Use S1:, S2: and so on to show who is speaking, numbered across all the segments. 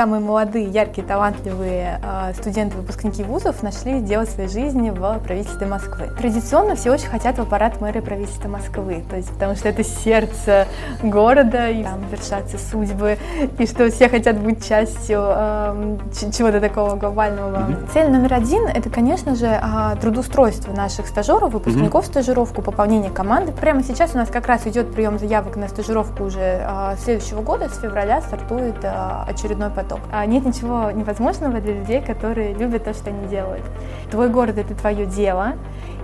S1: самые молодые, яркие, талантливые э, студенты, выпускники вузов нашли делать своей жизни в правительстве Москвы. Традиционно все очень хотят в аппарат мэра правительства Москвы, то есть потому что это сердце города, и там вершатся судьбы, и что все хотят быть частью э, чего-то такого глобального. Mm-hmm. Цель номер один – это, конечно же, э, трудоустройство наших стажеров, выпускников mm-hmm. стажировку, пополнение команды. Прямо сейчас у нас как раз идет прием заявок на стажировку уже э, следующего года, с февраля стартует э, очередной поток. А нет ничего невозможного для людей, которые любят то, что они делают. Твой город – это твое дело,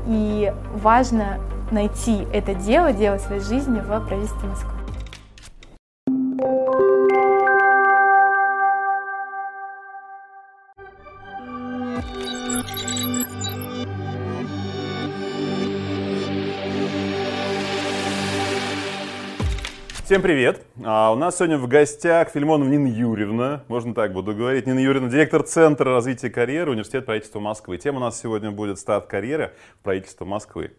S1: и важно найти это дело, дело своей жизни в правительстве Москвы.
S2: Всем привет! А у нас сегодня в гостях Фильмонов Нина Юрьевна, можно так буду говорить, Нина Юрьевна, директор Центра развития карьеры Университет правительства Москвы. Тема у нас сегодня будет «Старт карьеры в правительстве Москвы».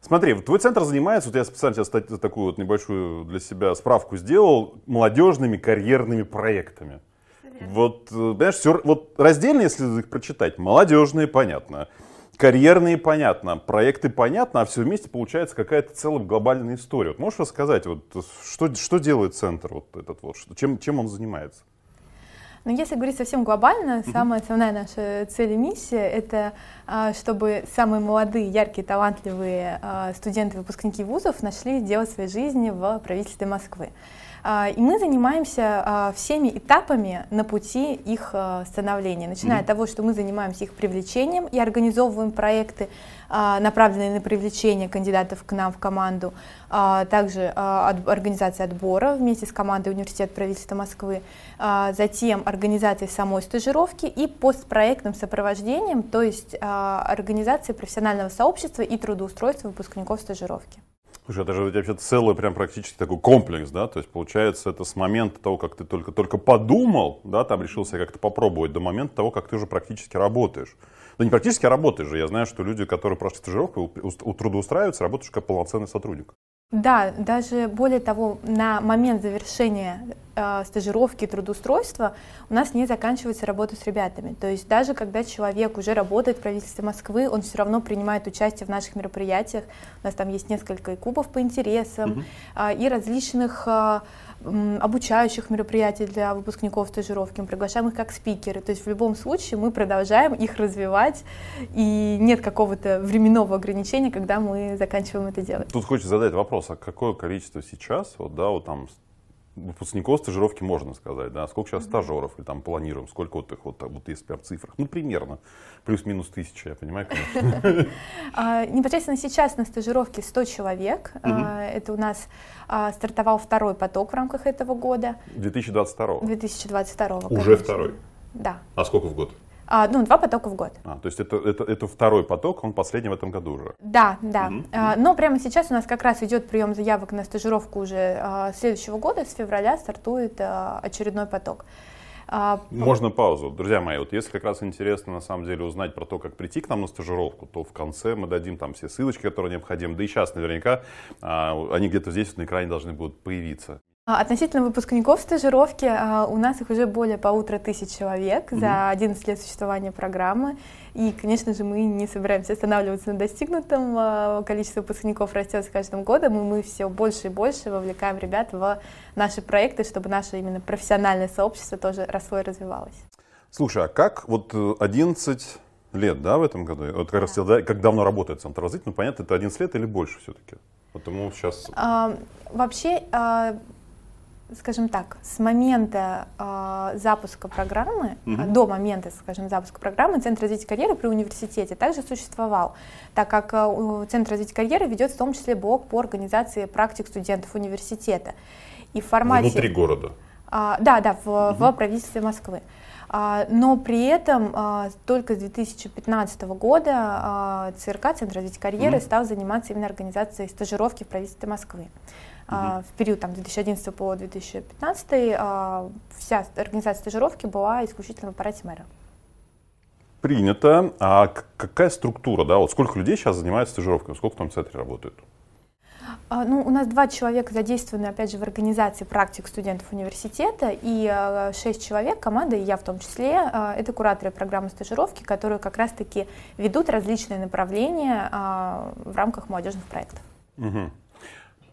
S2: Смотри, твой центр занимается, вот я специально сейчас такую вот небольшую для себя справку сделал, молодежными карьерными проектами. Вот, э, понимаешь, все, вот раздельно, если их прочитать, молодежные, понятно, карьерные понятно, проекты понятно, а все вместе получается какая-то целая глобальная история. Вот можешь рассказать, вот, что, что делает центр вот этот вот, чем, чем он занимается?
S1: Но если говорить совсем глобально, mm-hmm. самая основная наша цель и миссия – это а, чтобы самые молодые, яркие, талантливые а, студенты, выпускники вузов нашли делать своей жизни в правительстве Москвы. А, и мы занимаемся а, всеми этапами на пути их а, становления, начиная mm-hmm. от того, что мы занимаемся их привлечением и организовываем проекты, направленные на привлечение кандидатов к нам в команду, также организация отбора вместе с командой Университет правительства Москвы, затем организация самой стажировки и постпроектным сопровождением, то есть организация профессионального сообщества и трудоустройства выпускников стажировки.
S2: Слушай, это же вообще целый прям практически такой комплекс, да, то есть получается это с момента того, как ты только, только подумал, да, там решился как-то попробовать, до момента того, как ты уже практически работаешь. Да не практически работаешь же, я знаю, что люди, которые прошли стажировку, у трудоустраиваются, работаешь как полноценный сотрудник.
S1: Да, даже более того, на момент завершения э, стажировки и трудоустройства у нас не заканчивается работа с ребятами. То есть даже когда человек уже работает в правительстве Москвы, он все равно принимает участие в наших мероприятиях. У нас там есть несколько и клубов по интересам, угу. э, и различных э, обучающих мероприятий для выпускников стажировки, мы приглашаем их как спикеры. То есть в любом случае мы продолжаем их развивать, и нет какого-то временного ограничения, когда мы заканчиваем это делать.
S2: Тут хочется задать вопрос, а какое количество сейчас, вот, да, вот там выпускников стажировки можно сказать, да, сколько сейчас стажеров или там планируем, сколько вот их вот, вот есть прям в цифрах, ну примерно, плюс-минус тысяча, я понимаю, конечно.
S1: А, непосредственно сейчас на стажировке 100 человек, а, это у нас а, стартовал второй поток в рамках этого года.
S2: 2022?
S1: 2022.
S2: Уже второй?
S1: Да.
S2: А сколько в год?
S1: А, ну, два потока в год.
S2: А, то есть это, это, это второй поток, он последний в этом году уже?
S1: Да, да. Угу. А, но прямо сейчас у нас как раз идет прием заявок на стажировку уже а, следующего года, с февраля стартует а, очередной поток.
S2: А, Можно паузу. Друзья мои, вот если как раз интересно на самом деле узнать про то, как прийти к нам на стажировку, то в конце мы дадим там все ссылочки, которые необходимы. Да и сейчас наверняка а, они где-то здесь на экране должны будут появиться.
S1: А, относительно выпускников стажировки, а, у нас их уже более полутора тысяч человек за 11 лет существования программы. И, конечно же, мы не собираемся останавливаться на достигнутом. А, количество выпускников растет с каждым годом, и мы все больше и больше вовлекаем ребят в наши проекты, чтобы наше именно профессиональное сообщество тоже росло и развивалось.
S2: Слушай, а как вот 11 э, лет, да, в этом году? Вот как, раз, да, как давно работает Центр развития? Ну, понятно, это 11 лет или больше все-таки? Потому сейчас...
S1: А, вообще, а, скажем так, с момента э, запуска программы, угу. до момента, скажем, запуска программы, Центр развития карьеры при университете также существовал, так как э, Центр развития карьеры ведет в том числе блок по организации практик студентов университета.
S2: И в формате... Внутри города?
S1: Э, да, да, в, угу. в правительстве Москвы. Но при этом только с 2015 года ЦРК, Центр развития карьеры, mm стал заниматься именно организацией стажировки в правительстве Москвы. Uh-huh. В период там, 2011 по 2015 а, вся организация стажировки была исключительно в аппарате мэра.
S2: Принято. А какая структура, да? Вот сколько людей сейчас занимаются стажировками? Сколько в том центре работает?
S1: А, ну, у нас два человека задействованы, опять же, в организации практик студентов университета, и а, шесть человек, команда, и я в том числе, а, это кураторы программы стажировки, которые как раз-таки ведут различные направления в рамках молодежных проектов.
S2: Угу.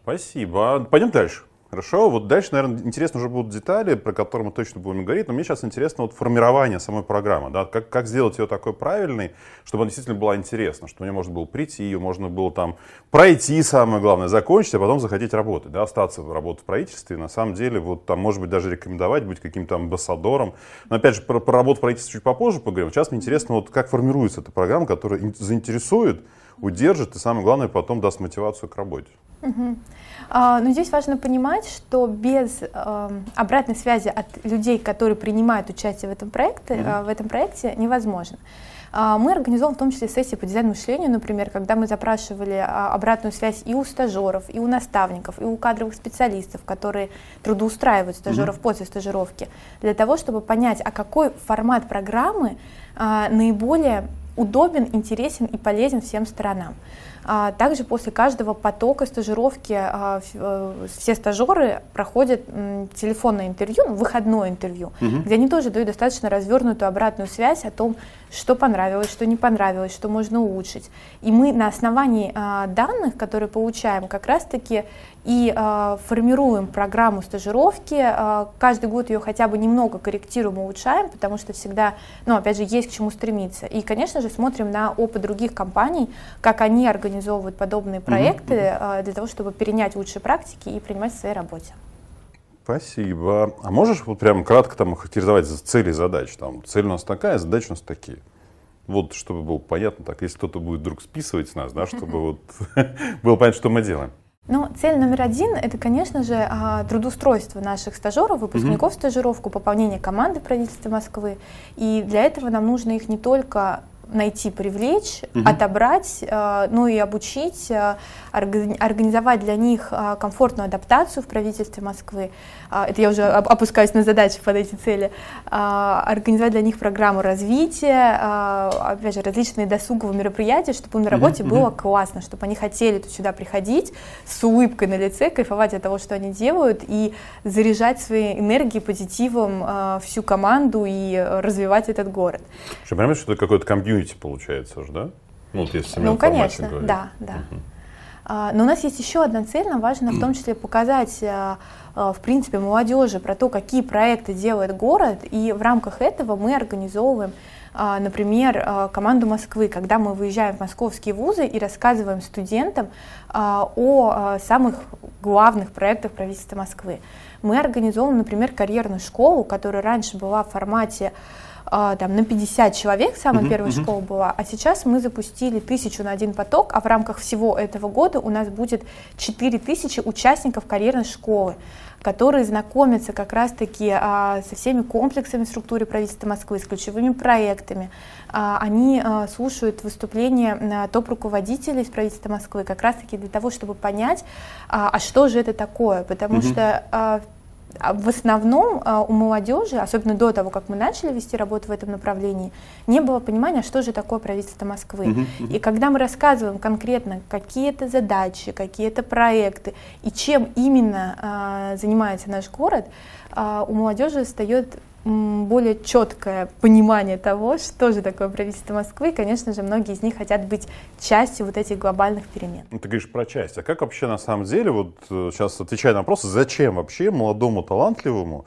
S2: Спасибо. Пойдем дальше. Хорошо, вот дальше, наверное, интересно уже будут детали, про которые мы точно будем говорить, но мне сейчас интересно вот формирование самой программы, да, как, как сделать ее такой правильной, чтобы она действительно была интересна, чтобы мне можно было прийти, ее можно было там пройти, самое главное, закончить, а потом захотеть работать, да, остаться работать в правительстве, на самом деле, вот там, может быть, даже рекомендовать быть каким-то амбассадором. Но опять же, про, про работу в правительстве чуть попозже поговорим. Сейчас мне интересно, вот как формируется эта программа, которая заинтересует, удержит и, самое главное, потом даст мотивацию к работе.
S1: Угу. А, но здесь важно понимать, что без э, обратной связи от людей, которые принимают участие в этом проекте, mm-hmm. э, в этом проекте невозможно. А, мы организовываем в том числе сессии по дизайну мышлению, например, когда мы запрашивали а, обратную связь и у стажеров, и у наставников, и у кадровых специалистов, которые трудоустраивают стажеров mm-hmm. после стажировки, для того, чтобы понять, а какой формат программы а, наиболее удобен, интересен и полезен всем сторонам. А, также после каждого потока стажировки а, э, все стажеры проходят телефонное интервью, ну, выходное интервью, угу. где они тоже дают достаточно развернутую обратную связь о том, что понравилось, что не понравилось, что можно улучшить. И мы на основании а, данных, которые получаем, как раз-таки и формируем программу стажировки. Каждый год ее хотя бы немного корректируем, улучшаем, потому что всегда, ну, опять же, есть к чему стремиться. И, конечно же, смотрим на опыт других компаний, как они организовывают подобные проекты mm-hmm. для того, чтобы перенять лучшие практики и принимать в своей работе.
S2: Спасибо. А можешь вот прям кратко там характеризовать цели и задачи? Там, цель у нас такая, задачи у нас такие. Вот, чтобы было понятно, так, если кто-то будет вдруг списывать с нас, да, чтобы вот было понятно, что мы делаем.
S1: Ну, цель номер один – это, конечно же, а, трудоустройство наших стажеров, выпускников mm-hmm. стажировку, пополнение команды правительства Москвы. И для этого нам нужно их не только найти, привлечь, угу. отобрать, э, ну и обучить, э, организовать для них э, комфортную адаптацию в правительстве Москвы. Это я уже опускаюсь на задачи под эти цели. Организовать для них программу развития, опять же, различные досуговые мероприятия, чтобы им на работе угу. было классно, чтобы они хотели сюда приходить с улыбкой на лице, кайфовать от того, что они делают, и заряжать своей энергией, позитивом всю команду и развивать этот город.
S2: Что, понимаешь, что это какой-то компьютер комьюнити получается же, да?
S1: Ну, вот если ну конечно, да, да. Угу. А, но у нас есть еще одна цель, нам важно в том числе показать, а, а, в принципе, молодежи про то, какие проекты делает город, и в рамках этого мы организовываем например, команду Москвы, когда мы выезжаем в московские вузы и рассказываем студентам о самых главных проектах правительства Москвы. Мы организовываем, например, карьерную школу, которая раньше была в формате а, там, на 50 человек, самая uh-huh, первая uh-huh. школа была, а сейчас мы запустили тысячу на один поток, а в рамках всего этого года у нас будет 4000 участников карьерной школы которые знакомятся как раз-таки а, со всеми комплексами в структуре правительства Москвы, с ключевыми проектами. А, они а, слушают выступления а, топ-руководителей из правительства Москвы как раз-таки для того, чтобы понять, а, а что же это такое, потому mm-hmm. что а, а в основном а, у молодежи, особенно до того, как мы начали вести работу в этом направлении, не было понимания, что же такое правительство Москвы. Uh-huh, uh-huh. И когда мы рассказываем конкретно, какие это задачи, какие это проекты и чем именно а, занимается наш город, у молодежи встает более четкое понимание того, что же такое правительство Москвы. И, конечно же, многие из них хотят быть частью вот этих глобальных перемен.
S2: Ну, ты говоришь про часть. А как вообще на самом деле, вот сейчас э, отвечая на вопрос, зачем вообще молодому талантливому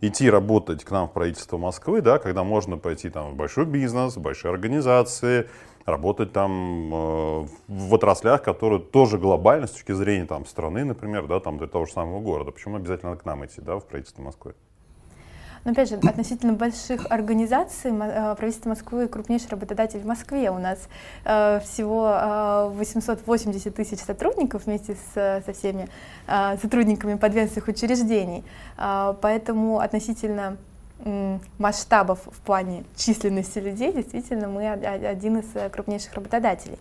S2: идти работать к нам в правительство Москвы, да, когда можно пойти там в большой бизнес, в большие организации, работать там э, в отраслях, которые тоже глобальны с точки зрения там страны, например, да, там для того же самого города. Почему обязательно к нам идти, да, в правительство Москвы?
S1: Но опять же, относительно больших организаций, э, правительство Москвы крупнейший работодатель в Москве. У нас э, всего 880 э, тысяч сотрудников вместе со всеми сотрудниками подведомственных учреждений. Поэтому относительно масштабов в плане численности людей, действительно, мы один из крупнейших работодателей.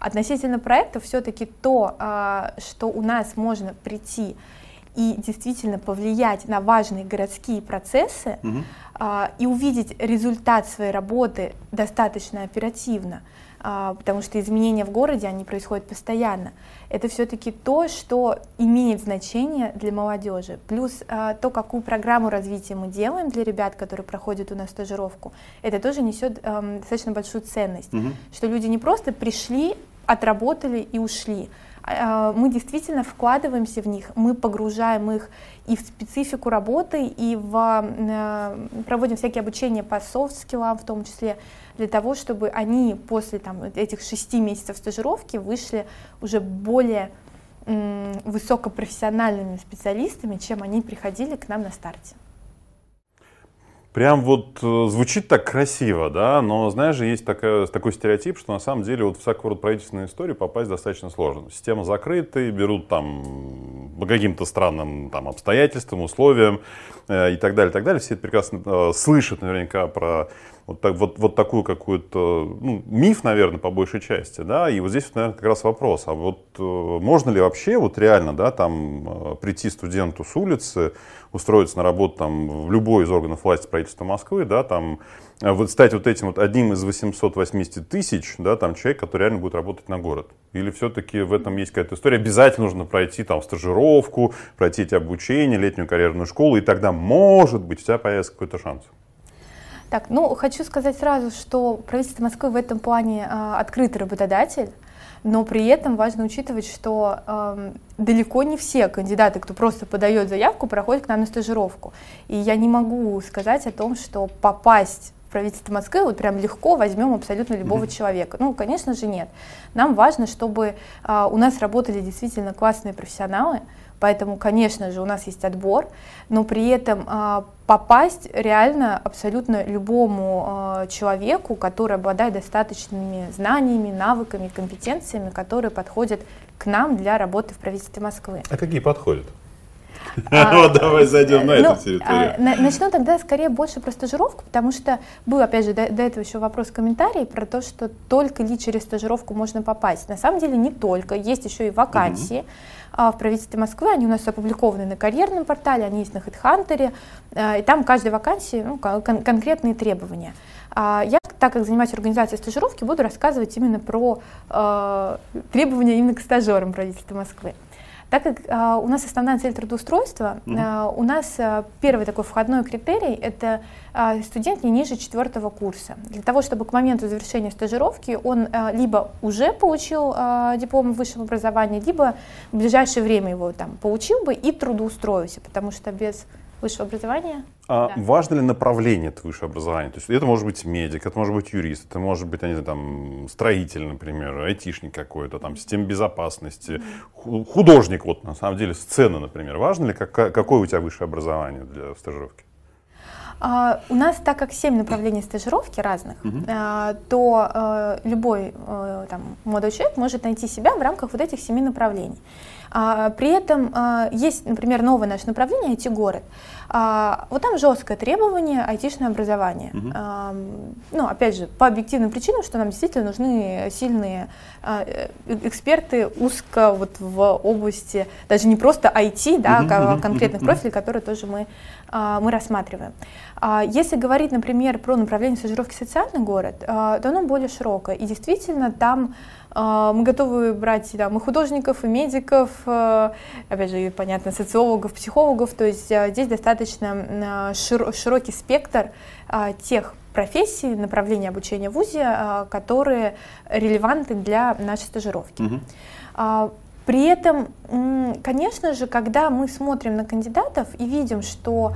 S1: Относительно проектов, все-таки то, что у нас можно прийти и действительно повлиять на важные городские процессы угу. а, и увидеть результат своей работы достаточно оперативно, а, потому что изменения в городе, они происходят постоянно. Это все-таки то, что имеет значение для молодежи. Плюс а, то, какую программу развития мы делаем для ребят, которые проходят у нас стажировку, это тоже несет а, достаточно большую ценность, угу. что люди не просто пришли, отработали и ушли, мы действительно вкладываемся в них, мы погружаем их и в специфику работы, и в, а, проводим всякие обучения по софт-скиллам в том числе, для того, чтобы они после там, этих шести месяцев стажировки вышли уже более высокопрофессиональными специалистами, чем они приходили к нам на старте.
S2: Прям вот э, звучит так красиво, да, но знаешь же, есть такая, такой стереотип, что на самом деле вот в всякого рода правительственные истории попасть достаточно сложно. Система закрыта, берут там по каким-то странным там, обстоятельствам, условиям э, и так далее, и так далее. Все это прекрасно э, слышат наверняка про вот, так, вот, вот такую какую-то, ну, миф, наверное, по большей части, да, и вот здесь, наверное, как раз вопрос, а вот э, можно ли вообще вот реально, да, там, э, прийти студенту с улицы, устроиться на работу там в любой из органов власти правительства Москвы, да, там, э, вот стать вот этим вот одним из 880 тысяч, да, там, человек, который реально будет работать на город? Или все-таки в этом есть какая-то история, обязательно нужно пройти там стажировку, пройти эти обучения, летнюю карьерную школу, и тогда, может быть, у тебя появится какой-то шанс?
S1: Так, ну, хочу сказать сразу, что правительство Москвы в этом плане э, открытый работодатель, но при этом важно учитывать, что э, далеко не все кандидаты, кто просто подает заявку, проходят к нам на стажировку. И я не могу сказать о том, что попасть в правительство Москвы вот прям легко возьмем абсолютно любого mm-hmm. человека. Ну, конечно же, нет. Нам важно, чтобы э, у нас работали действительно классные профессионалы, Поэтому, конечно же, у нас есть отбор, но при этом э, попасть реально абсолютно любому э, человеку, который обладает достаточными знаниями, навыками, компетенциями, которые подходят к нам для работы в правительстве Москвы.
S2: А какие подходят? А, вот давай зайдем на ну, эту территорию.
S1: А, начну тогда скорее больше про стажировку, потому что был, опять же, до, этого еще вопрос в комментарии про то, что только ли через стажировку можно попасть. На самом деле не только, есть еще и вакансии. А, в правительстве Москвы, они у нас опубликованы на карьерном портале, они есть на HeadHunter, и там каждой вакансии ну, кон- конкретные требования. Я, так как занимаюсь организацией стажировки, буду рассказывать именно про э, требования именно к стажерам правительства Москвы. Так как э, у нас основная цель трудоустройства, э, у нас э, первый такой входной критерий – это э, студент не ниже четвертого курса. Для того, чтобы к моменту завершения стажировки он э, либо уже получил э, диплом высшего образования, либо в ближайшее время его там получил бы и трудоустроился, потому что без высшего образования.
S2: А да. важно ли направление это высшее образование? То есть это может быть медик, это может быть юрист, это может быть, знаю, там, строитель, например, айтишник какой-то, там, система безопасности, художник, вот, на самом деле, сцена, например. Важно ли, как, какое у тебя высшее образование для стажировки?
S1: Uh, у нас, так как семь направлений стажировки разных, uh-huh. uh, то uh, любой там, молодой человек может найти себя в рамках вот этих семи направлений. А, при этом а, есть, например, новое наше направление IT-город. А, вот там жесткое требование айтишное образование. Угу. Ну, опять же, по объективным причинам, что нам действительно нужны сильные э, эксперты узко вот в области, даже не просто IT, да, угу, конкретных угу, профилей, которые тоже мы, мы рассматриваем. А, если говорить, например, про направление стажировки «Социальный город», а, то оно более широкое. И действительно там а, мы готовы брать там, и художников, и медиков, а, опять же, понятно, социологов, психологов. То есть а, здесь достаточно широкий спектр тех профессий, направлений обучения в ВУЗе, которые релевантны для нашей стажировки. Угу. При этом, конечно же, когда мы смотрим на кандидатов и видим, что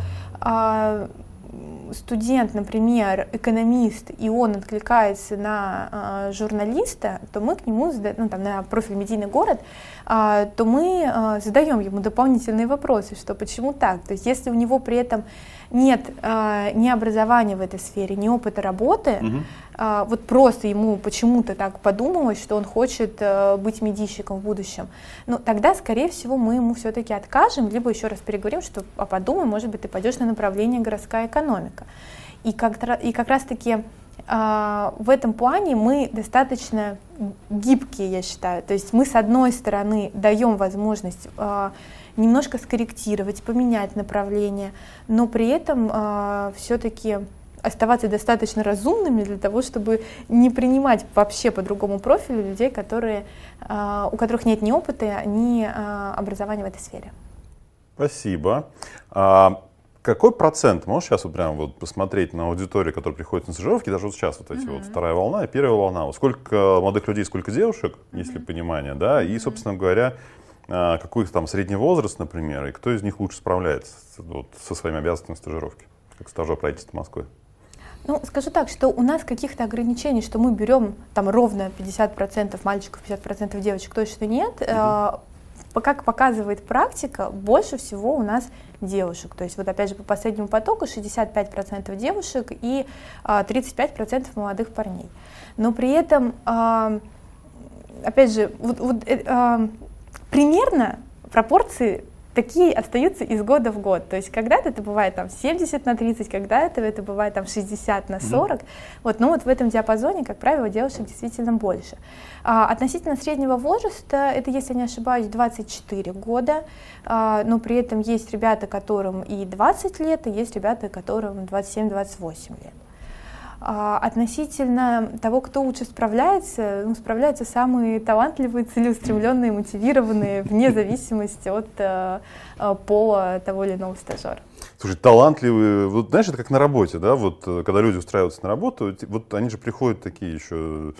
S1: студент, например, экономист, и он откликается на э, журналиста, то мы к нему, ну, там, на профиль «Медийный город», то мы э, задаем ему дополнительные вопросы, что почему так. То есть если у него при этом нет э, ни образования в этой сфере, ни опыта работы, угу. вот просто ему почему-то так подумалось, что он хочет быть медийщиком в будущем, ну тогда, скорее всего, мы ему все-таки откажем, либо еще раз переговорим, что а подумай, может быть, ты пойдешь на направление городская экономика. И как, и как раз-таки в этом плане мы достаточно гибкие, я считаю. То есть мы, с одной стороны, даем возможность немножко скорректировать, поменять направление, но при этом все-таки оставаться достаточно разумными для того, чтобы не принимать вообще по другому профилю людей, которые, у которых нет ни опыта, ни образования в этой сфере.
S2: Спасибо. Какой процент, можешь сейчас вот прямо вот посмотреть на аудиторию, которая приходит на стажировки, даже вот сейчас вот эти uh-huh. вот вторая волна и первая волна, вот сколько молодых людей, сколько девушек, uh-huh. если понимание, да, и, собственно говоря, а, какой там средний возраст, например, и кто из них лучше справляется вот, со своими обязанностями стажировки, как стажер правительства Москвы?
S1: Ну, скажу так, что у нас каких-то ограничений, что мы берем там ровно 50% мальчиков, 50% девочек, точно нет. Uh-huh как показывает практика, больше всего у нас девушек. То есть вот опять же по последнему потоку 65% девушек и 35% а, молодых парней. Но при этом, а, опять же, вот, вот, э, а, примерно пропорции такие остаются из года в год. То есть когда-то это бывает там 70 на 30, когда-то это бывает там 60 на 40. Mm-hmm. Вот, ну вот в этом диапазоне, как правило, девушек действительно больше. А, относительно среднего возраста, это, если не ошибаюсь, 24 года, а, но при этом есть ребята, которым и 20 лет, и есть ребята, которым 27-28 лет. А, относительно того, кто лучше справляется, ну, справляются самые талантливые, целеустремленные, мотивированные, вне зависимости от э, э, пола того или иного стажера.
S2: Слушай, талантливые, вот знаешь, это как на работе, да, вот э, когда люди устраиваются на работу, вот они же приходят такие еще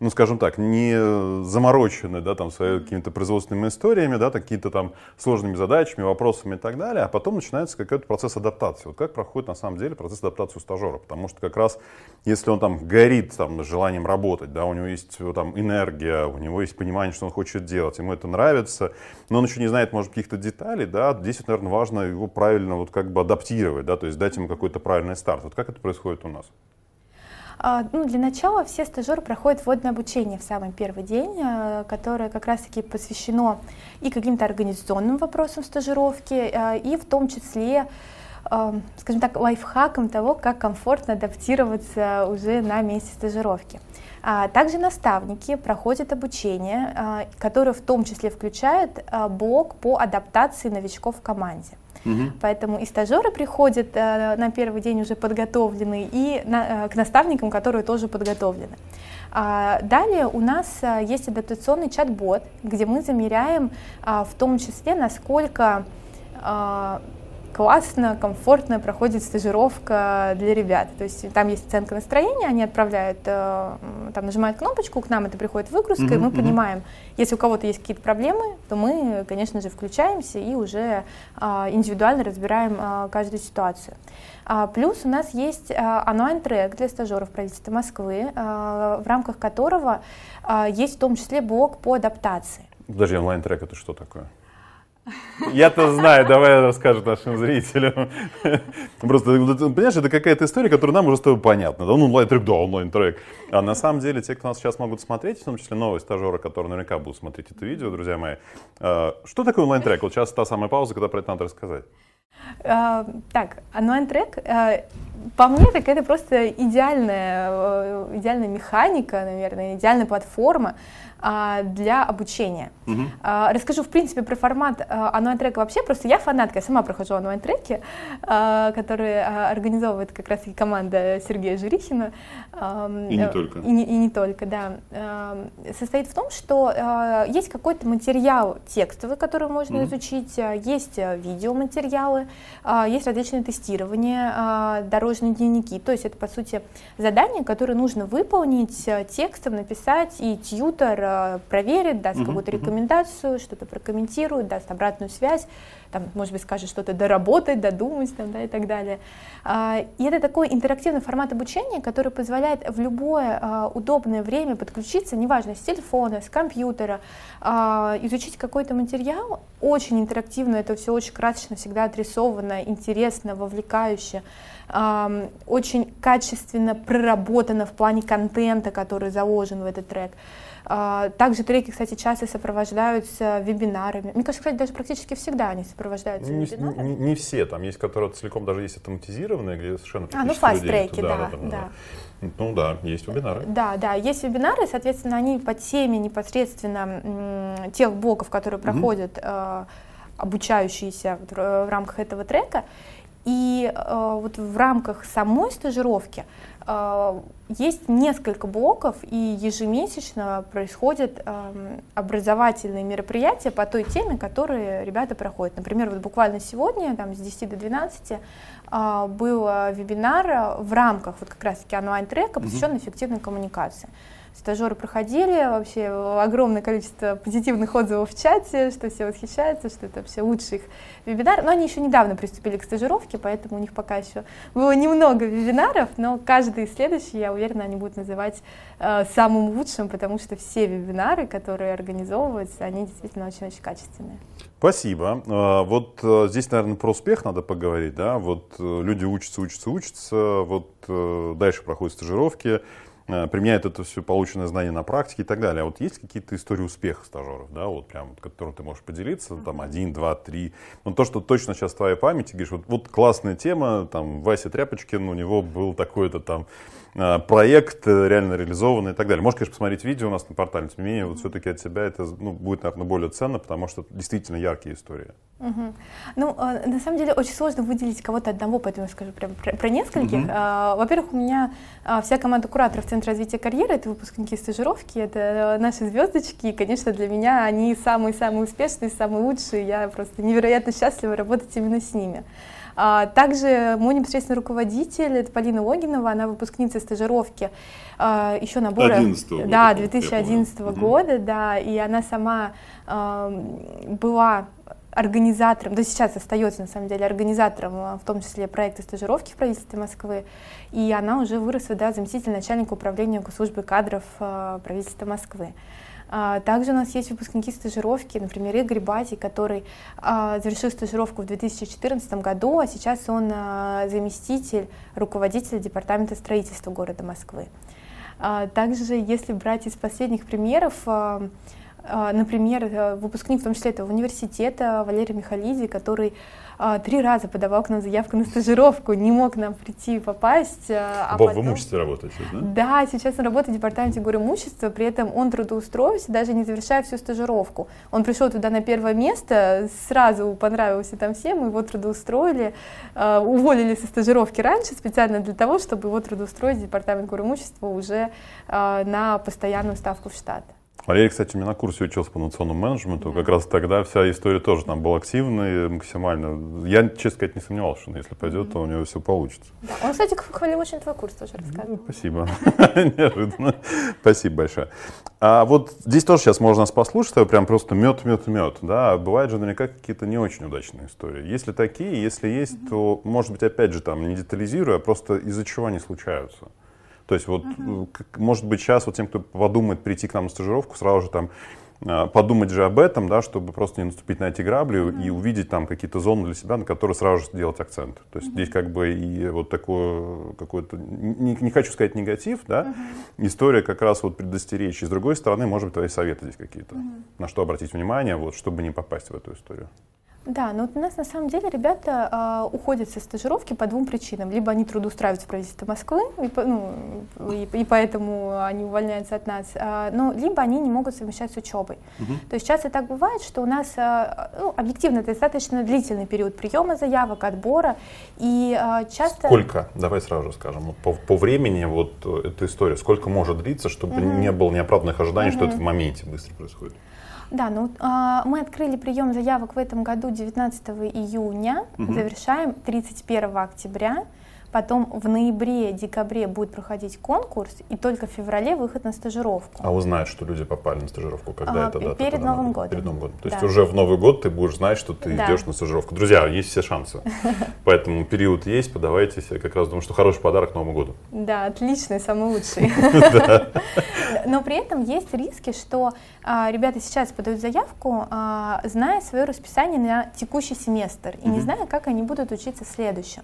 S2: ну, скажем так, не заморочены, да, там, своими какими-то производственными историями, да, какими-то там сложными задачами, вопросами и так далее, а потом начинается какой-то процесс адаптации. Вот как проходит на самом деле процесс адаптации у стажера? Потому что как раз, если он там горит там желанием работать, да, у него есть там энергия, у него есть понимание, что он хочет делать, ему это нравится, но он еще не знает, может, каких-то деталей, да, здесь, вот, наверное, важно его правильно вот как бы адаптировать, да, то есть дать ему какой-то правильный старт. Вот как это происходит у нас?
S1: А, ну, для начала все стажеры проходят вводное обучение в самый первый день, а, которое как раз-таки посвящено и каким-то организационным вопросам стажировки, а, и в том числе скажем так, лайфхаком того, как комфортно адаптироваться уже на месте стажировки. Также наставники проходят обучение, которое в том числе включает блок по адаптации новичков в команде. Угу. Поэтому и стажеры приходят э, на первый день уже подготовленные, и на, э, к наставникам, которые тоже подготовлены. А, далее у нас э, есть адаптационный чат-бот, где мы замеряем а, в том числе, насколько а, классно, комфортно проходит стажировка для ребят. То есть там есть оценка настроения, они отправляют, э, там нажимают кнопочку, к нам это приходит выгрузка, mm-hmm, и мы mm-hmm. понимаем, если у кого-то есть какие-то проблемы, то мы, конечно же, включаемся и уже а, индивидуально разбираем а, каждую ситуацию. А, плюс у нас есть онлайн-трек для стажеров правительства Москвы, в рамках которого есть в том числе блок по адаптации.
S2: Подожди, онлайн-трек это что такое? Я-то знаю, давай расскажем нашим зрителям. Просто, понимаешь, это какая-то история, которая нам уже с тобой понятна. Да, ну, онлайн-трек, да, онлайн-трек. А на самом деле, те, кто нас сейчас могут смотреть, в том числе новые стажеры, которые наверняка будут смотреть это видео, друзья мои, а, что такое онлайн-трек? Вот сейчас та самая пауза, когда про это надо рассказать.
S1: А, так, онлайн-трек, а, по мне, так это просто идеальная, э, идеальная механика, наверное, идеальная платформа, а, для обучения. Угу. Расскажу, в принципе, про формат онлайн-трека вообще. Просто я фанатка, я сама прохожу онлайн-треки, которые организовывает как раз и команда Сергея Жирихина.
S2: И не только.
S1: И не, и не только, да. Состоит в том, что есть какой-то материал текстовый, который можно угу. изучить, есть видеоматериалы, есть различные тестирования, дорожные дневники. То есть это, по сути, задание, которое нужно выполнить текстом, написать, и тьютер Э, проверит, даст какую-то рекомендацию, что-то прокомментирует, даст обратную связь, там, может быть, скажет что-то доработать, додумать там, да, и так далее. А, и это такой интерактивный формат обучения, который позволяет в любое а, удобное время подключиться, неважно, с телефона, с компьютера, а, изучить какой-то материал, очень интерактивно, это все очень красочно всегда отрисовано интересно, вовлекающе, очень качественно проработано в плане контента, который заложен в этот трек. А, также треки, кстати, часто сопровождаются вебинарами. Мне кажется, кстати, даже практически всегда они сопровождаются
S2: не,
S1: вебинарами.
S2: Не, не все, там есть, которые целиком даже есть автоматизированные, где совершенно
S1: А, ну фаст-треки, да, да,
S2: да. Ну да, есть вебинары.
S1: Да, да, есть вебинары, соответственно, они по теме непосредственно тех блоков, которые проходят mm-hmm. обучающиеся в рамках этого трека. И э, вот в рамках самой стажировки э, есть несколько блоков, и ежемесячно происходят э, образовательные мероприятия по той теме, которые ребята проходят. Например, вот буквально сегодня, там, с 10 до 12, э, был вебинар в рамках вот как раз-таки онлайн-трека, посвященный эффективной коммуникации стажеры проходили, вообще огромное количество позитивных отзывов в чате, что все восхищаются, что это вообще лучший их вебинар. Но они еще недавно приступили к стажировке, поэтому у них пока еще было немного вебинаров, но каждый следующий, я уверена, они будут называть э, самым лучшим, потому что все вебинары, которые организовываются, они действительно очень-очень качественные.
S2: Спасибо. А, вот э, здесь, наверное, про успех надо поговорить, да, вот э, люди учатся, учатся, учатся, вот э, дальше проходят стажировки, Э, применяет это все полученное знание на практике и так далее. А вот есть какие-то истории успеха стажеров, да, вот прям, которым ты можешь поделиться, там, один, два, три. Ну, то, что точно сейчас в твоей памяти, говоришь, вот, вот классная тема, там, Вася Тряпочкин, у него был такой-то там а, проект э, реально реализованный и так далее. Можешь, конечно, посмотреть видео у нас на портале, тем не менее, вот все-таки от себя это ну, будет, наверное, более ценно, потому что действительно яркие истории.
S1: Угу. Ну, э, на самом деле, очень сложно выделить кого-то одного, поэтому я скажу прям про, про нескольких. Угу. Во-первых, у меня а, вся команда кураторов Центра развития карьеры, это выпускники стажировки, это наши звездочки, и, конечно, для меня они самые-самые успешные, самые лучшие, я просто невероятно счастлива работать именно с ними. А, также мой непосредственный руководитель, это Полина Логинова, она выпускница стажировки еще набора... 11 да, 2011 года, да, и она сама была организатором, да сейчас остается на самом деле организатором, в том числе проекта стажировки в правительстве Москвы, и она уже выросла до заместителя начальника управления госслужбы кадров правительства Москвы. А, также у нас есть выпускники стажировки, например, Игорь Бати, который а, завершил стажировку в 2014 году, а сейчас он а, заместитель руководителя департамента строительства города Москвы. Также, если брать из последних примеров, например, э, выпускник, в том числе этого университета, Валерий Михалиди, который а, три раза подавал к нам заявку на стажировку, не мог нам прийти и попасть.
S2: А, а Боб, потом... в имуществе работает сейчас, да?
S1: Да, сейчас он работает в департаменте горимущества, при этом он трудоустроился, даже не завершая всю стажировку. Он пришел туда на первое место, сразу понравился там всем, его трудоустроили, а, уволили со стажировки раньше специально для того, чтобы его трудоустроить в департамент горимущества уже а, на постоянную ставку в штат.
S2: Валерий, кстати, у меня на курсе учился по национальному менеджменту. Да. Как раз тогда вся история тоже там была активной максимально. Я, честно сказать, не сомневался, что если пойдет, то у него все получится.
S1: Да. Он, кстати, хвалил очень твой курс, тоже рассказывал.
S2: Ну, спасибо. Неожиданно. Спасибо большое. А вот здесь тоже сейчас можно нас послушать, а прям просто мед, мед, мед. Да? Бывают же наверняка какие-то не очень удачные истории. Если такие, если есть, то, может быть, опять же, там, не детализируя, а просто из-за чего они случаются. То есть вот, uh-huh. может быть, сейчас вот тем, кто подумает прийти к нам на стажировку, сразу же там а, подумать же об этом, да, чтобы просто не наступить на эти грабли uh-huh. и увидеть там какие-то зоны для себя, на которые сразу же сделать акцент. То есть uh-huh. здесь как бы и вот такое какой-то, не, не хочу сказать негатив, да, uh-huh. история как раз вот предостеречь. И с другой стороны, может быть, твои советы здесь какие-то, uh-huh. на что обратить внимание, вот, чтобы не попасть в эту историю.
S1: Да, но вот у нас на самом деле ребята э, уходят со стажировки по двум причинам. Либо они трудоустраиваются в правительство Москвы, и, ну, и, и поэтому они увольняются от нас, э, но либо они не могут совмещать с учебой. Угу. То есть часто так бывает, что у нас э, ну, объективно это достаточно длительный период приема заявок, отбора, и э, часто...
S2: Сколько, давай сразу же скажем, по, по времени вот эта история, сколько может длиться, чтобы угу. не было неоправданных ожиданий, угу. что это в моменте быстро происходит?
S1: Да, ну э, мы открыли прием заявок в этом году 19 июня, угу. завершаем 31 октября. Потом в ноябре, декабре будет проходить конкурс, и только в феврале выход на стажировку.
S2: А узнают, что люди попали на стажировку, когда
S1: А,
S2: это дата?
S1: перед Новым
S2: надо?
S1: годом.
S2: Перед Новым годом. То есть
S1: Да.
S2: уже в Новый год ты будешь знать, что ты
S1: Да.
S2: идешь на стажировку. Друзья, есть все шансы. Поэтому период есть, подавайтесь. Я как раз думаю, что хороший подарок Новому году.
S1: Да, отличный, самый лучший. Но при этом есть риски, что а, ребята сейчас подают заявку, а, зная свое расписание на текущий семестр и не зная, как они будут учиться в следующем.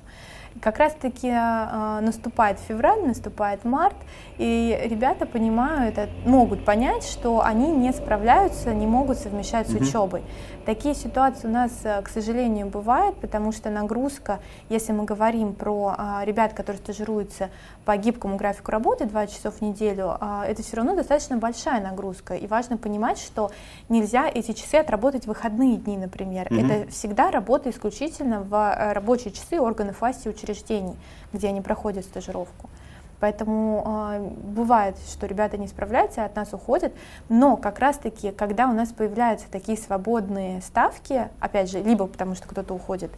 S1: Как раз-таки а, наступает февраль, наступает март, и ребята понимают, э, могут понять, что они не справляются, не могут совмещать с учебой. Такие ситуации у нас, э, к сожалению, бывают, потому что нагрузка, если мы говорим про а, ребят, которые стажируются по гибкому графику работы 2 часов в неделю, а, это все равно достаточно большая нагрузка. И важно понимать, что нельзя эти часы отработать в выходные дни, например.
S2: Мгм.
S1: Это всегда работа исключительно в э, рабочие часы органов власти и учреждений, где они проходят стажировку. Поэтому э, бывает, что ребята не справляются, от нас уходят, но как раз-таки, когда у нас появляются такие свободные ставки, опять же, либо потому что кто-то уходит,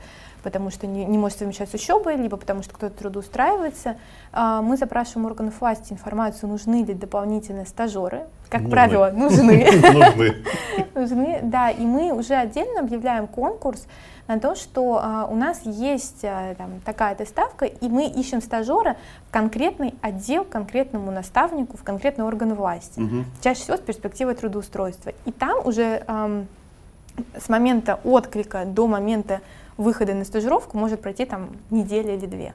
S1: потому что не, не может совмещать с учебой, либо потому что кто-то трудоустраивается, э, мы запрашиваем органов власти информацию, нужны ли дополнительные стажеры. Как
S2: Нужны.
S1: правило, нужны.
S2: Нужны.
S1: Нужны, да, и мы уже отдельно объявляем конкурс на то, что а, у нас есть а, там, такая-то ставка, и мы ищем стажера в конкретный отдел, конкретному наставнику, в конкретный орган власти. Чаще всего с перспективой трудоустройства. И там уже с момента отклика до момента выхода на стажировку может пройти там неделя или две.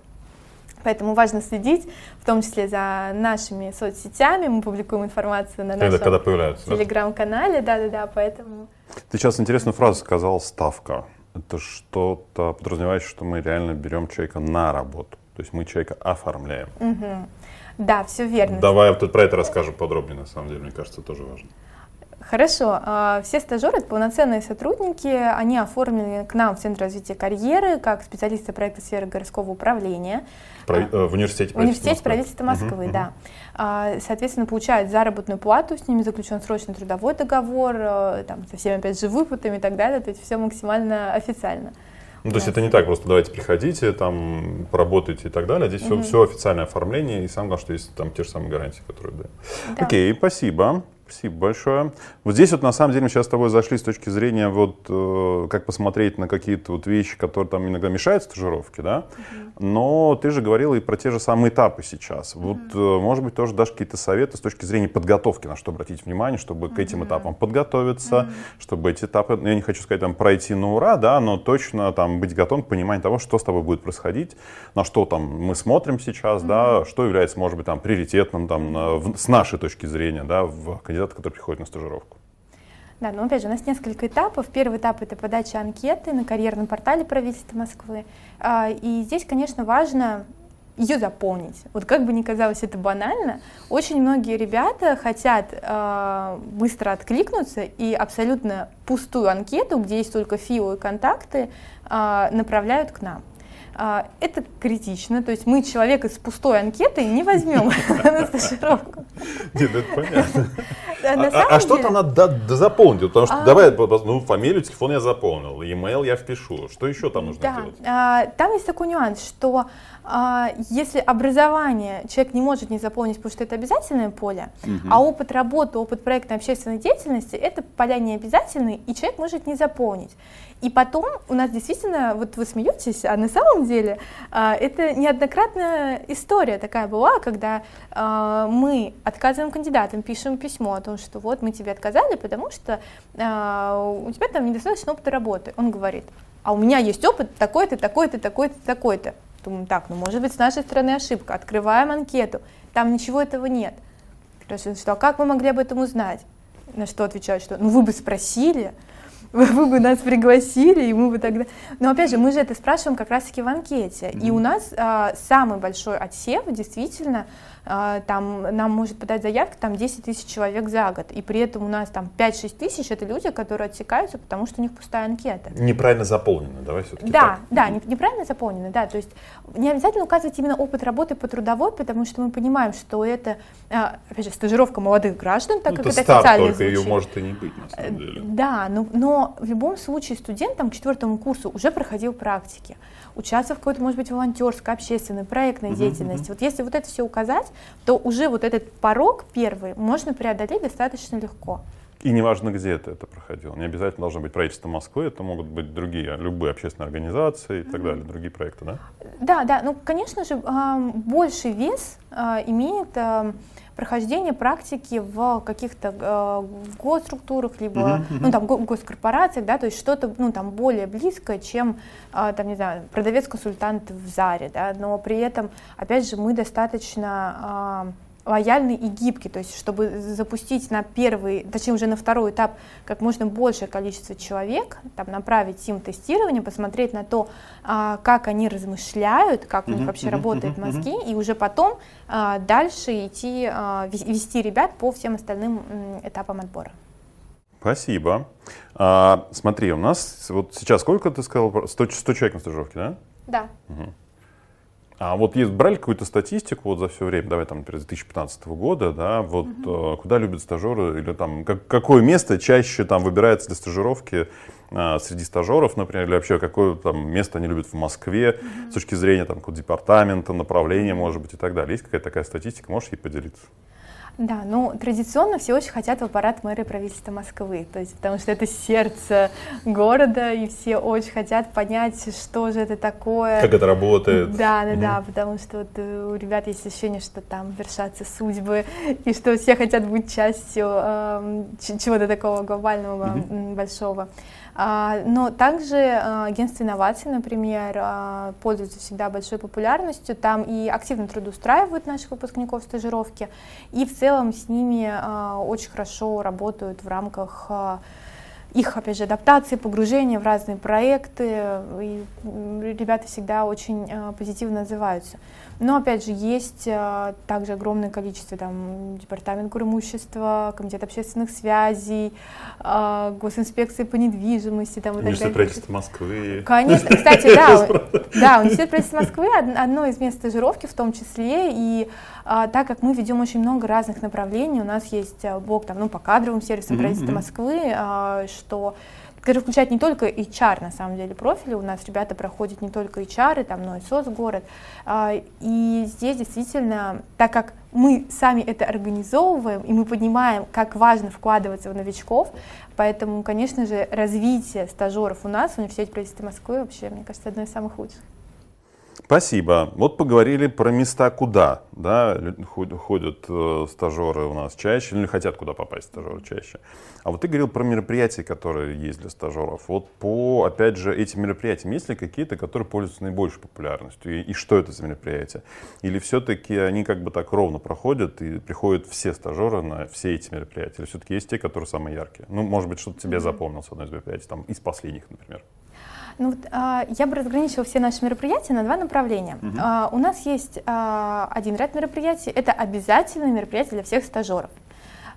S1: Поэтому важно следить, в том числе за нашими соцсетями. Мы публикуем информацию на
S2: Когда,
S1: нашем
S2: когда появляются. да?
S1: телеграм-канале, да-да-да, поэтому...
S2: Ты сейчас интересную фразу сказал «ставка». Это что-то подразумевает, что мы реально берем человека на работу. То есть мы человека оформляем.
S1: Мгм. Да, все верно.
S2: Давай вот тут про это расскажем подробнее, на самом деле, мне кажется, тоже важно.
S1: Хорошо. а, Все стажеры, это полноценные сотрудники, они оформлены к нам в Центр развития карьеры как специалисты проекта сферы городского управления.
S2: Про- э, в университете
S1: В университете
S2: правительства
S1: правительства Москвы,
S2: Мгм,
S1: да. А, Соответственно, получают заработную плату, с ними заключен срочный трудовой договор, э, там, со всеми, опять же, выплатами и так далее, то есть все максимально официально.
S2: Ну, то есть это не так, просто давайте приходите, там, поработайте и так далее. Здесь все, все официальное оформление, и самое главное, что есть там те же самые гарантии, которые даем.
S1: Да.
S2: Окей, спасибо. Спасибо большое. Вот здесь вот на самом деле мы сейчас с тобой зашли с точки зрения вот э, как посмотреть на какие-то вот вещи, которые там иногда мешают стажировке, да. Но ты же говорила и про те же самые этапы сейчас. Вот, э, может быть, тоже дашь какие-то советы с точки зрения подготовки, на что обратить внимание, чтобы к этим этапам подготовиться, чтобы эти этапы, ну, я не хочу сказать там пройти на ура, да, но точно там быть готовым к пониманию того, что с тобой будет происходить, на что там мы смотрим сейчас, да, что является, может быть, там приоритетным там на- в- с нашей точки зрения, да, в кандидата, который приходит на стажировку.
S1: Да, но опять же, у нас несколько этапов. Первый этап — это подача анкеты на карьерном портале правительства Москвы. А, И здесь, конечно, важно ее заполнить. Вот как бы ни казалось это банально, очень многие ребята хотят а, быстро откликнуться и абсолютно пустую анкету, где есть только фио и контакты, а, направляют к нам. А, Это критично, то есть мы человека с пустой анкетой не возьмем на стажировку.
S2: Нет, это понятно.
S1: Да,
S2: А, а что
S1: деле-
S2: там надо до- до заполнить? Потому что
S1: А.
S2: давай, ну, фамилию, телефон я заполнил, e-mail я впишу. Что еще там нужно
S1: Да,
S2: делать?
S1: а, там есть такой нюанс, что а, если образование человек не может не заполнить, потому что это обязательное поле, а опыт работы, опыт проектной общественной деятельности это поля не обязательные, и человек может не заполнить. И потом у нас действительно, вот вы смеетесь, а на самом деле а, это неоднократная история такая была, когда а, мы отказываем кандидатам, пишем письмо о том, что вот мы тебе отказали, потому что а, у тебя там недостаточно опыта работы. Он говорит, а у меня есть опыт такой-то, такой-то, такой-то, такой-то. Думаю, так, ну может быть с нашей стороны ошибка. Открываем анкету, там ничего этого нет. Спрашиваю, что, а как вы могли об этом узнать? На что отвечают, что ну вы бы спросили, вы, вы бы нас пригласили, и мы бы тогда... Но опять же, мы же это спрашиваем как раз-таки в анкете. И у нас а, самый большой отсев, действительно, там нам может подать заявки там 10 тысяч человек за год. И при этом у нас там 5-6 тысяч это люди, которые отсекаются, потому что у них пустая анкета.
S2: Неправильно заполнено, давай все-таки
S1: Да, да, не- неправильно заполнено, да. То есть не обязательно указывать именно опыт работы по трудовой, потому что мы понимаем, что это, а, опять же, стажировка молодых граждан, так
S2: Ну,
S1: как
S2: это
S1: это официально
S2: только, ее
S1: звучит.
S2: может и не быть, на самом деле.
S1: Да, но, но Но в любом случае студент там, к четвертому курсу уже проходил практики, участвовал в какой-то, может быть, волонтерской, общественной, проектной uh-huh, деятельности. Вот если вот это все указать, то уже вот этот порог первый можно преодолеть достаточно легко.
S2: И неважно, где это, это проходило. Не обязательно должно быть правительство Москвы, это могут быть другие, любые общественные организации и так далее, другие проекты, да?
S1: Да, да. Ну, конечно же, больший вес а, имеет прохождение практики в каких-то э, госструктурах, либо uh-huh, uh-huh. ну там госкорпорациях, да, то есть что-то ну там более близкое, чем там не знаю продавец-консультант в Заре, да, но при этом опять же мы достаточно лояльный и гибкий, то есть чтобы запустить на первый, точнее уже на второй этап как можно большее количество человек, там, направить им тестирование, посмотреть на то, а, как они размышляют, как у них вообще работают мозги, и уже потом а, дальше идти, а, вести ребят по всем остальным этапам отбора.
S2: Спасибо. А, смотри, у нас вот сейчас сколько ты сказал? 100, 100 человек на стажировке, да?
S1: Да.
S2: Угу. А вот есть, брали какую-то статистику вот за все время, давай там, например, 2015 года, да, вот угу. куда любят стажеры, или там, как, какое место чаще там выбирается для стажировки а, среди стажеров, например, или вообще какое там место они любят в Москве угу. с точки зрения там департамента, направления, может быть, и так далее. Есть какая-то такая статистика, можешь ей поделиться?
S1: Да, ну традиционно все очень хотят в аппарат мэра правительства Москвы, то есть потому что это сердце города, и все очень хотят понять, что же это такое.
S2: Как это работает.
S1: Да, да, угу. да, потому что вот э, у ребят есть ощущение, что там вершатся судьбы, и что все хотят быть частью э, чего-то такого глобального, угу. большого. А, но также а, агентство инноваций, например, а, пользуется всегда большой популярностью. Там и активно трудоустраивают наших выпускников стажировки, и в целом с ними очень хорошо работают в рамках их, опять же, адаптации, погружения в разные проекты, и ребята всегда очень позитивно отзываются. Но, опять же, есть а, также огромное количество, там, департамент имущества, комитет общественных связей, а, госинспекции по недвижимости, там,
S2: и Университет правительства Москвы.
S1: Конечно, кстати, да, да, университет правительства Москвы одно из мест стажировки в том числе, и а, так как мы ведем очень много разных направлений, у нас есть а, блок, там, ну, по кадровым сервисам правительства Москвы, а, что который включает не только HR, на самом деле, профили. У нас ребята проходят не только HR, там, но и соцгород. А, и здесь действительно, так как мы сами это организовываем, и мы понимаем, как важно вкладываться в новичков, поэтому, конечно же, развитие стажеров у нас в Университете правительства Москвы вообще, мне кажется, одно из самых лучших.
S2: Спасибо. Вот поговорили про места, куда да, ходят э, стажеры у нас чаще, или хотят куда попасть стажеры чаще. А вот ты говорил про мероприятия, которые есть для стажеров. Вот по, опять же, этим мероприятиям, есть ли какие-то, которые пользуются наибольшей популярностью? И, и что это за мероприятия? Или все-таки они как бы так ровно проходят и приходят все стажеры на все эти мероприятия? Или все-таки есть те, которые самые яркие? Ну, может быть, что-то тебе запомнилось одно из мероприятий, там, из последних, например.
S1: Ну, вот, а, я бы разграничила все наши мероприятия на два направления. Угу. А, у нас есть а, один ряд мероприятий, это обязательные мероприятия для всех стажеров.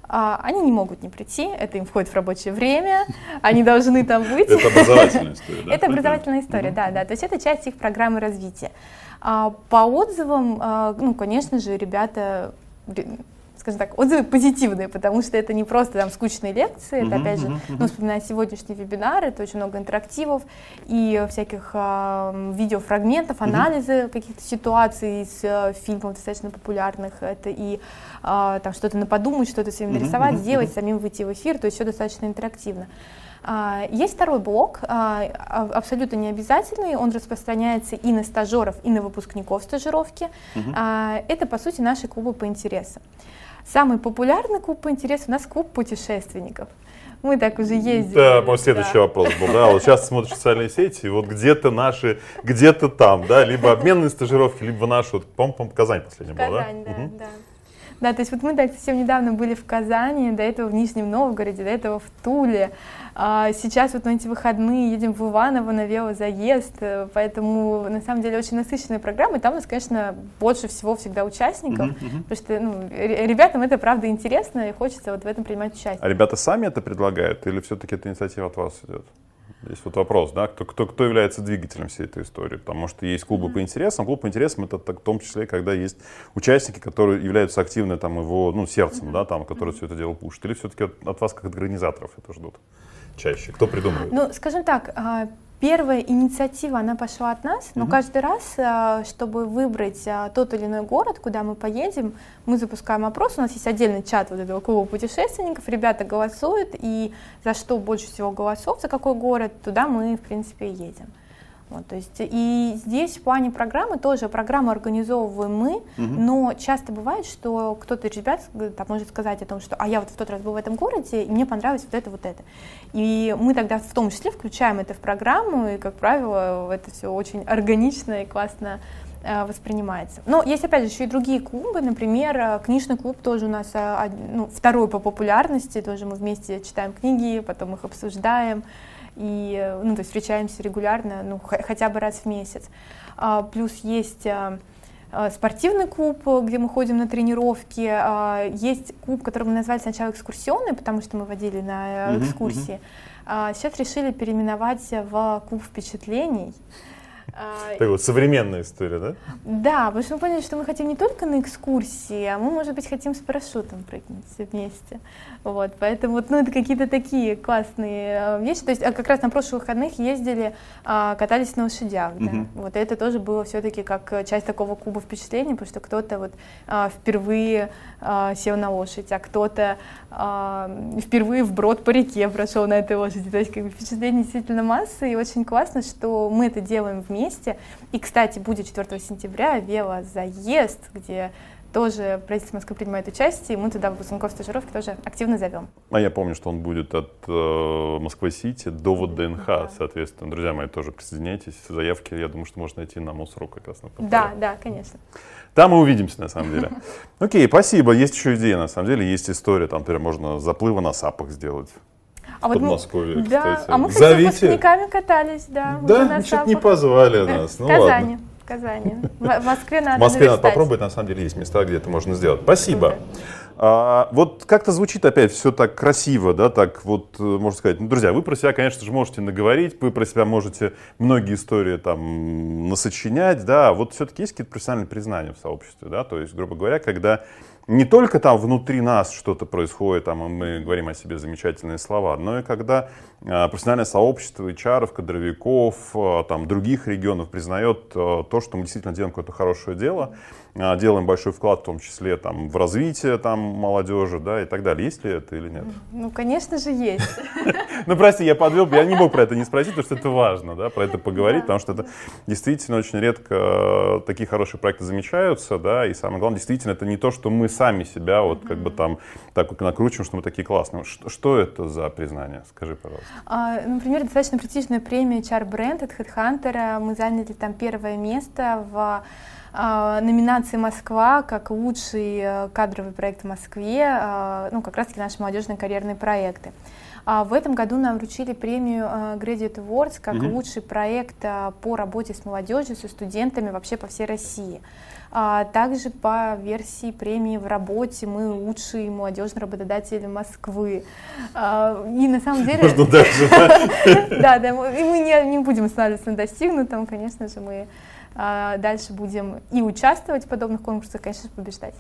S1: А, они не могут не прийти, это им входит в рабочее время, они должны там быть.
S2: Это образовательная история, да?
S1: Это образовательная история, да, да. То есть это часть их программы развития. По отзывам, ну, конечно же, ребята скажем так, отзывы позитивные, потому что это не просто там скучные лекции, это, опять же, ну, вспоминая сегодняшний вебинар, это очень много интерактивов и всяких э, видеофрагментов, анализы каких-то ситуаций из э, фильмов достаточно популярных, это и э, там что-то на подумать, что-то своим нарисовать, сделать, самим выйти в эфир, то есть все достаточно интерактивно. Uh, есть второй блок, абсолютно не обязательный, он распространяется и на стажеров, и на выпускников стажировки. Uh, это, по сути, наши клубы по интересам. Самый популярный клуб по интересу у нас клуб путешественников. Мы так уже ездили.
S2: Да, мой следующий да. вопрос был. Да, вот сейчас смотришь социальные сети, и вот где-то наши, где-то там, да, либо обменные стажировки, либо наши, вот, по-моему, Казань последний был,
S1: да? Казань, да, угу. да. Да, то есть вот мы так совсем недавно были в Казани, до этого в Нижнем Новгороде, до этого в Туле. А сейчас вот на эти выходные едем в Иваново на велозаезд, э, поэтому на самом деле очень насыщенная программа, и там у нас, конечно, больше всего всегда участников, uh-huh, uh-huh. потому что ну, ребятам это правда интересно, и хочется вот в этом принимать участие.
S2: А ребята сами это предлагают, или все-таки эта инициатива от вас идет? Здесь вот вопрос, да, кто, кто, кто является двигателем всей этой истории, потому что есть клубы по интересам, клуб по интересам это так, в том числе, когда есть участники, которые являются активны там его, ну, сердцем, да, там, которые все это дело пушат, или все-таки от, от вас как от организаторов это ждут чаще? Кто придумывает?
S1: Ну, скажем так, а, Первая инициатива, она пошла от нас, но угу. каждый раз, а, чтобы выбрать а, тот или иной город, куда мы поедем, мы запускаем опрос, у нас есть отдельный чат вот этого клуба путешественников, ребята голосуют, и за что больше всего голосов, за какой город, туда мы, в принципе, едем. Вот, то есть, и здесь в плане программы тоже программу организовываем мы, угу. но часто бывает, что кто-то из ребят там, может сказать о том, что а я вот в тот раз был в этом городе, и мне понравилось вот это, вот это. И мы тогда в том числе включаем это в программу, и, как правило, это все очень органично и классно э, воспринимается. Но есть, опять же, еще и другие клубы, например, э, книжный клуб тоже у нас э, ну, второй по популярности, тоже мы вместе читаем книги, потом их обсуждаем, и, ну, то есть встречаемся регулярно, ну, хотя бы раз в месяц. А, плюс есть а, а, спортивный клуб, где мы ходим на тренировки. Есть клуб, который мы назвали сначала экскурсионный, потому что мы водили на экскурсии. Uh-huh, uh-huh. Сейчас решили переименовать в клуб впечатлений.
S2: А, так вот, современная история, да?
S1: Да, потому что мы поняли, что мы хотим не только на экскурсии, а мы, может быть, хотим с парашютом прыгнуть все вместе. Вот, поэтому ну, это какие-то такие классные а, вещи. То есть а как раз на прошлых выходных ездили, катались на лошадях, да. Угу. Вот это тоже было все-таки как часть такого клуба впечатлений, потому что кто-то вот впервые сел на лошадь, а кто-то впервые вброд по реке прошел на этой лошади. То есть как бы впечатлений действительно масса, и очень классно, что мы это делаем вместе месте. И, кстати, будет 4 сентября велозаезд, где тоже правительство Москвы принимает участие, и мы туда выпускников стажировки тоже активно зовем.
S2: А я помню, что он будет от э, Москвы-Сити до вот ДНХ, да. соответственно. Друзья мои, тоже присоединяйтесь. Заявки, я думаю, что можно найти на Мусору как раз. На
S1: да, да, конечно.
S2: Там мы увидимся, на самом деле. Окей, спасибо. Есть еще идея, на самом деле. Есть история, там, например, можно заплывы на сапах сделать.
S1: А вот
S2: Подмосковье,
S1: мы, да,
S2: кстати.
S1: а мы, кстати, Зовите. с выпускниками катались, да.
S2: Да, что-то не позвали нас.
S1: Ну, Казани. Ладно. В Казани. В Москве надо
S2: В Москве надо попробовать, на самом деле есть места, где это можно сделать. Спасибо. А, вот как-то звучит опять все так красиво, да, так вот, э, можно сказать. Ну, друзья, вы про себя, конечно же, можете наговорить, вы про себя можете многие истории там насочинять, да, вот все-таки есть какие-то профессиональные признания в сообществе, да, то есть, грубо говоря, когда не только там внутри нас что-то происходит, там, и мы говорим о себе замечательные слова, но и когда э, профессиональное сообщество HR, кадровиков, э, там, других регионов признает э, то, что мы действительно делаем какое-то хорошее дело, делаем большой вклад в том числе там, в развитие там, молодежи да, и так далее. Есть ли это или нет?
S1: Ну, конечно же, есть.
S2: Ну, прости, я подвел, я не мог про это не спросить, потому что это важно, да, про это поговорить, потому что это действительно очень редко э, такие хорошие проекты замечаются, да, и самое главное, действительно, это не то, что мы сами себя вот как бы там так вот накручиваем, что мы такие классные. Что, это за признание? Скажи, пожалуйста.
S1: А, например, достаточно престижная премия HR Brand от HeadHunter. Мы заняли там первое место в а, номинации «Москва» как лучший э, кадровый проект в Москве, а, ну, как раз-таки наши молодежные карьерные проекты. А в этом году нам вручили премию э, Graduate Awards как mm-hmm. лучший проект э, по работе с молодежью, со студентами вообще по всей России. А также по версии премии в работе мы лучший молодежный работодатель Москвы. А, и на самом деле...
S2: Можно дальше,
S1: да? Да, и мы не, будем останавливаться на достигнутом, конечно же, мы а, дальше будем и участвовать в подобных конкурсах, конечно же, побеждать.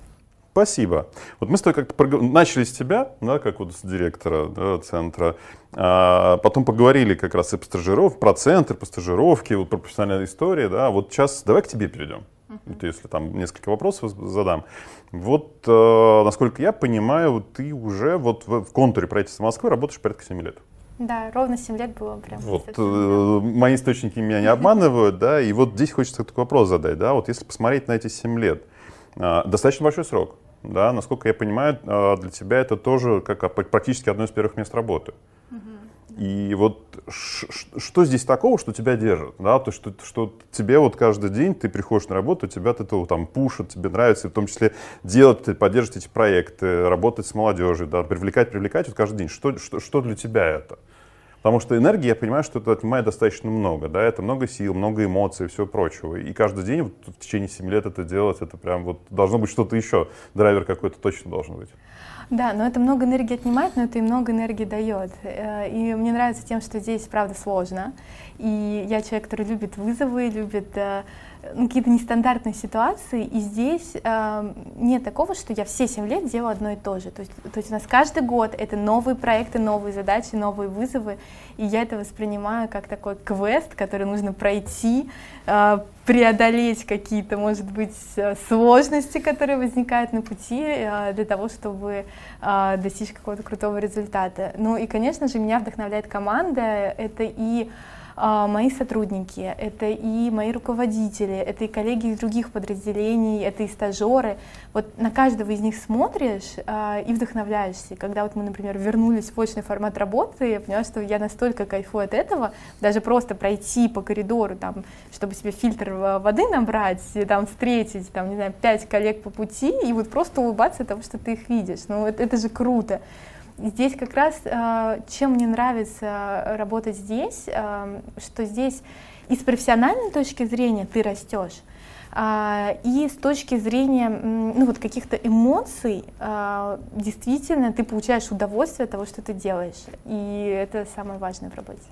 S2: Спасибо. Вот мы с тобой как-то начали с тебя, да, как вот с директора да, центра, а потом поговорили как раз и по стажировке, про центр, по стажировке, вот про профессиональную историю, да, вот сейчас давай к тебе перейдем. Uh-huh. Если там несколько вопросов задам. Вот, э, насколько я понимаю, ты уже вот в, в контуре правительства Москвы работаешь порядка 7 лет.
S1: Да, ровно 7 лет было прям.
S2: Вот, э, мои источники меня не обманывают, да, и вот здесь хочется такой вопрос задать, да, вот если посмотреть на эти 7 лет, э, достаточно большой срок, да, насколько я понимаю, э, для тебя это тоже как практически одно из первых мест работы. И вот что здесь такого, что тебя держит, да, то что, что тебе вот каждый день ты приходишь на работу, тебя от этого там пушат, тебе нравится, в том числе делать, поддерживать эти проекты, работать с молодежью, да, привлекать, привлекать вот каждый день. Что, что, что для тебя это? Потому что энергии, я понимаю, что это отнимает достаточно много, да, это много сил, много эмоций и всего прочего. И каждый день вот, в течение 7 лет это делать, это прям вот должно быть что-то еще. Драйвер какой-то точно должен быть.
S1: Да, но это много энергии отнимает, но это и много энергии дает. Э, и мне нравится тем, что здесь, правда, сложно. И я человек, который любит вызовы, любит э, какие-то нестандартные ситуации, и здесь э, нет такого, что я все 7 лет делаю одно и то же. То есть, то есть у нас каждый год это новые проекты, новые задачи, новые вызовы, и я это воспринимаю как такой квест, который нужно пройти, э, преодолеть какие-то, может быть, э, сложности, которые возникают на пути э, для того, чтобы э, достичь какого-то крутого результата. Ну и, конечно же, меня вдохновляет команда, это и мои сотрудники, это и мои руководители, это и коллеги из других подразделений, это и стажеры. Вот на каждого из них смотришь а, и вдохновляешься. Когда вот мы, например, вернулись в очный формат работы, я поняла, что я настолько кайфую от этого, даже просто пройти по коридору, там, чтобы себе фильтр воды набрать, там, встретить, там, не знаю, пять коллег по пути и вот просто улыбаться того, что ты их видишь. Ну, это, это же круто. Здесь как раз, э, чем мне нравится работать здесь, э, что здесь и с профессиональной точки зрения ты растешь, а, и с точки зрения ну, вот каких-то эмоций, э, действительно, ты получаешь удовольствие от того, что ты делаешь. И это самое важное в работе.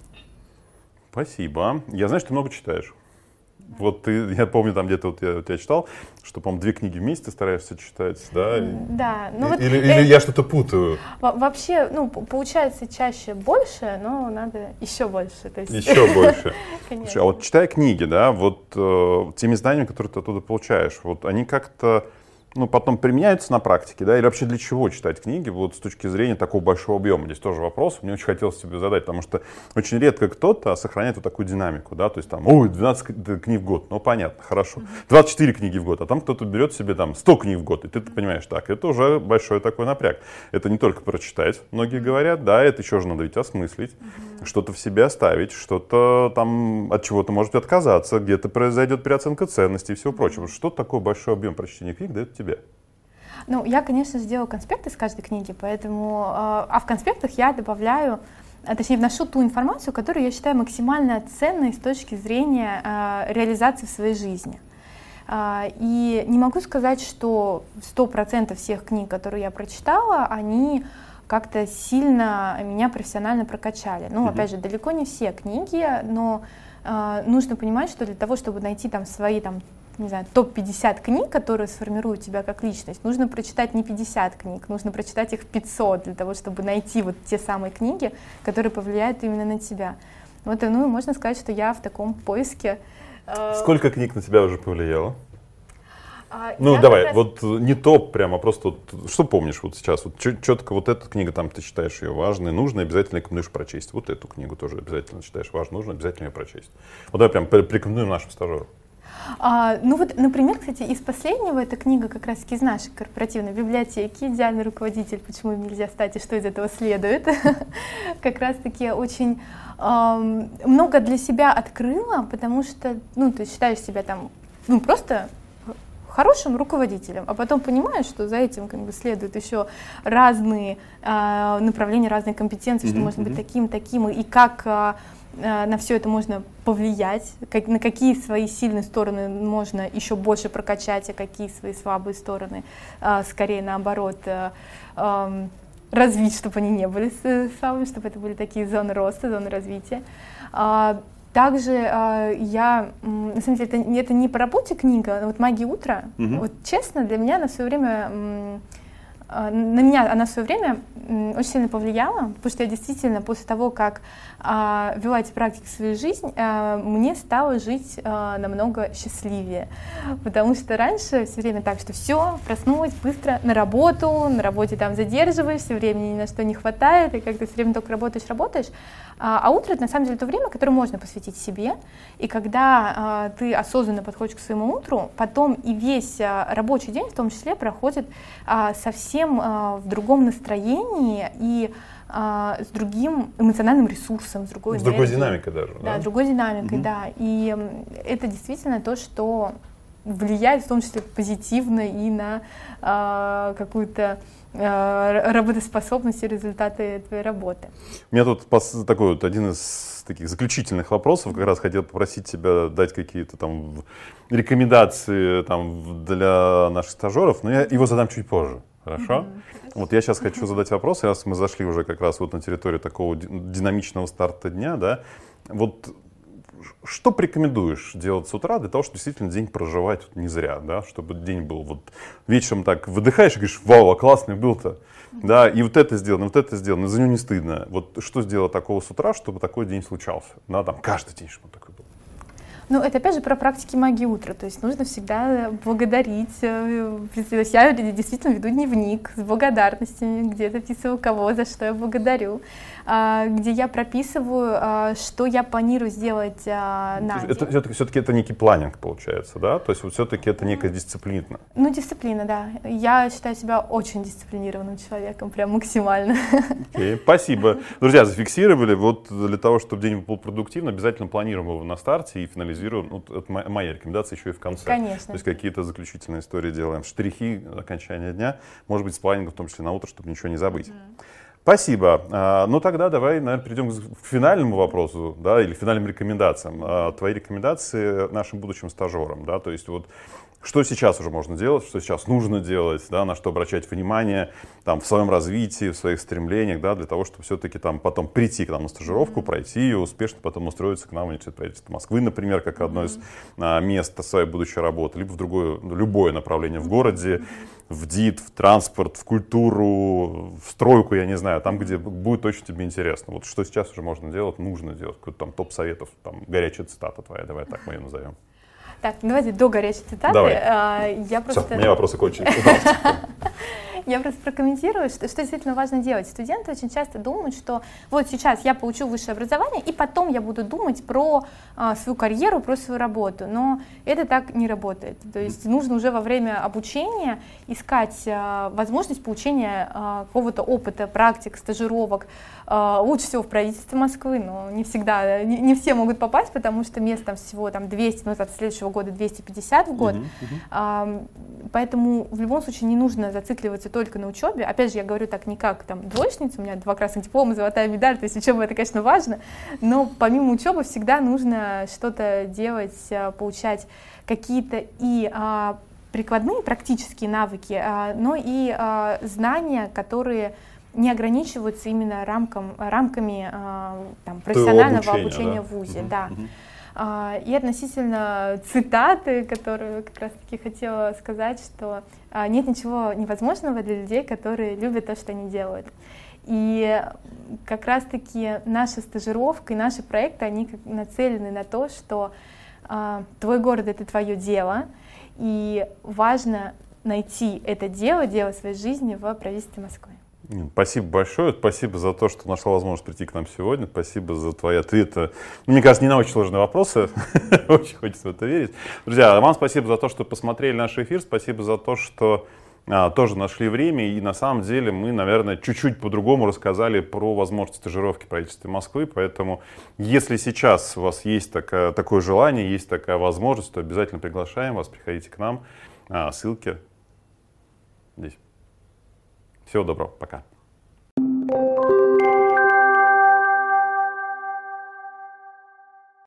S2: Спасибо. Я знаю, что ты много читаешь. Вот ты, я помню, там где-то вот я у тебя читал, что, по-моему, две книги в месяц ты стараешься читать, да?
S1: Да.
S2: Ну, вот, или, или я что-то путаю?
S1: Вообще, ну, получается чаще больше, но надо еще больше. То есть...
S2: Еще больше. Слушай, а вот читая книги, да, вот э, теми знаниями, которые ты оттуда получаешь, вот они как-то ну, потом применяются на практике, да, или вообще для чего читать книги, вот с точки зрения такого большого объема? Здесь тоже вопрос, мне очень хотелось тебе задать, потому что очень редко кто-то сохраняет вот такую динамику, да, то есть там, ой, 12 книг в год, ну, понятно, хорошо, 24 книги в год, а там кто-то берет себе там 100 книг в год, и ты понимаешь, так, это уже большой такой напряг. Это не только прочитать, многие говорят, да, это еще же надо ведь осмыслить, что-то в себе оставить, что-то там от чего-то может отказаться, где-то произойдет переоценка ценностей и всего прочего. Что такое большой объем прочтения книг дает тебе?
S1: Ну, я, конечно, сделала конспекты с каждой книги, поэтому, а, а в конспектах я добавляю а, точнее, вношу ту информацию, которую я считаю максимально ценной с точки зрения э, реализации в своей жизни. Э, и не могу сказать, что 100% всех книг, которые я прочитала, они как-то сильно меня профессионально прокачали. Ну, mm-hmm. опять же, далеко не все книги, но э, нужно понимать, что для того, чтобы найти там свои там не знаю, топ-50 книг, которые сформируют тебя как личность, нужно прочитать не 50 книг, нужно прочитать их 500 для того, чтобы найти вот те самые книги, которые повлияют именно на тебя. Вот, ну, можно сказать, что я в таком поиске.
S2: Э, Сколько книг на тебя уже повлияло? А, ну, давай, раз... вот не топ прямо, а просто вот, что помнишь вот сейчас? Вот четко вот эта книга, там ты считаешь ее важной, нужно, обязательно рекомендуешь прочесть. Вот эту книгу тоже обязательно считаешь важной, нужно, обязательно ее прочесть. Вот давай прям порекомендуем нашим стажерам.
S1: А, ну вот, например, кстати, из последнего эта книга как раз из нашей корпоративной библиотеки «Идеальный руководитель. Почему им нельзя стать и что из этого следует». как раз таки очень много для себя открыла, потому что, ну, ты считаешь себя там, ну, просто хорошим руководителем, а потом понимаешь, что за этим как бы следуют еще разные э, направления, разные компетенции, mm-hmm, что можно mm-hmm. быть таким, таким, и как э, на все это можно повлиять, как, на какие свои сильные стороны можно еще больше прокачать, а какие свои слабые стороны э, скорее наоборот э, э, развить, чтобы они не были слабыми, чтобы это были такие зоны роста, зоны развития. Также э, я, на самом деле, это, это не по работе книга, но вот «Магия утра», угу. вот честно, для меня на свое время, э, на меня она в свое время очень сильно повлияла, потому что я действительно после того, как а, вела эти практики в свою жизнь, а, мне стало жить а, намного счастливее. Потому что раньше все время так, что все, проснулась быстро на работу, на работе там задерживаешься, времени ни на что не хватает, и как ты все время только работаешь, работаешь. А, а утро это на самом деле то время, которое можно посвятить себе. И когда а, ты осознанно подходишь к своему утру, потом и весь а, рабочий день в том числе проходит а, совсем а, в другом настроении и а, с другим эмоциональным ресурсом, с другой
S2: С другой динамикой даже.
S1: Да, да? другой динамикой, угу. да. И это действительно то, что влияет в том числе позитивно и на э, какую-то э, работоспособность и результаты твоей работы.
S2: У меня тут такой вот один из таких заключительных вопросов. Как раз хотел попросить тебя дать какие-то там рекомендации там, для наших стажеров, но я его задам чуть позже. Хорошо? Mm-hmm. Вот я сейчас хочу задать вопрос, раз мы зашли уже как раз вот на территорию такого динамичного старта дня, да, вот что порекомендуешь делать с утра для того, чтобы действительно день проживать не зря, да, чтобы день был вот вечером так выдыхаешь и говоришь, вау, а классный был-то, да, и вот это сделано, вот это сделано, за него не стыдно. Вот что сделать такого с утра, чтобы такой день случался? Да, там каждый день, чтобы такой.
S1: Ну, это опять же про практики магии утра. То есть нужно всегда благодарить. Э, то есть я действительно веду дневник с благодарностями, где записываю кого, за что я благодарю. А, где я прописываю, а, что я планирую сделать а, на день.
S2: Это все-таки, все-таки это некий планинг получается, да? То есть вот все-таки это некая дисциплина.
S1: Ну, дисциплина, да. Я считаю себя очень дисциплинированным человеком, прям максимально.
S2: Okay, спасибо. Друзья, зафиксировали. Вот для того, чтобы день был продуктивным, обязательно планируем его на старте и финализируем. Ну, это моя рекомендация еще и в конце.
S1: Конечно.
S2: То есть какие-то заключительные истории делаем. Штрихи окончания дня, может быть, с планингом в том числе на утро, чтобы ничего не забыть. Mm-hmm. Спасибо. А, ну тогда давай, наверное, перейдем к финальному вопросу, да, или финальным рекомендациям. А, твои рекомендации нашим будущим стажерам, да, то есть вот что сейчас уже можно делать, что сейчас нужно делать, да, на что обращать внимание там, в своем развитии, в своих стремлениях, да, для того, чтобы все-таки там потом прийти к нам на стажировку, mm-hmm. пройти ее, успешно потом устроиться к нам в университет правительства Москвы, например, как одно mm-hmm. из а, мест своей будущей работы, либо в другое, любое направление в городе, в ДИТ, в транспорт, в культуру, в стройку, я не знаю, там, где будет очень тебе интересно. Вот что сейчас уже можно делать, нужно делать, какой-то там топ советов, там горячая цитата твоя, давай так мы ее назовем.
S1: Так, давайте до горячей цитаты.
S2: Давай.
S1: А, я просто...
S2: Все, у меня вопросы кончились.
S1: Я просто прокомментирую, что, что действительно важно делать. Студенты очень часто думают, что вот сейчас я получу высшее образование, и потом я буду думать про а, свою карьеру, про свою работу. Но это так не работает. То есть нужно уже во время обучения искать а, возможность получения а, какого-то опыта, практик, стажировок. А, лучше всего в правительстве Москвы, но не всегда, не, не все могут попасть, потому что мест там всего там 200, ну, от следующего года 250 в год. Uh-huh, uh-huh. А, поэтому в любом случае не нужно зацикливаться только на учебе. Опять же, я говорю так не как там двоечница, у меня два красных диплома, золотая медаль, то есть учеба это, конечно, важно, но помимо учебы всегда нужно что-то делать, а, получать какие-то и а, прикладные практические навыки, а, но и а, знания, которые не ограничиваются именно рамком, рамками а, там, профессионального обучения, обучения да? в ВУЗе. Угу, да. Угу. А, и относительно цитаты, которую как раз-таки хотела сказать, что а, нет ничего невозможного для людей, которые любят то, что они делают. И как раз-таки наша стажировка и наши проекты, они нацелены на то, что твой город — это твое дело, и важно найти это дело, дело своей жизни в правительстве Москвы.
S2: Спасибо большое. Спасибо за то, что нашла возможность прийти к нам сегодня. Спасибо за твои ответы. Мне кажется, не на очень сложные вопросы. очень хочется в это верить. Друзья, вам спасибо за то, что посмотрели наш эфир. Спасибо за то, что а, тоже нашли время. И на самом деле мы, наверное, чуть-чуть по-другому рассказали про возможности стажировки правительства Москвы. Поэтому, если сейчас у вас есть такое желание, есть такая возможность, то обязательно приглашаем вас, приходите к нам. А, ссылки здесь. Всего доброго, пока.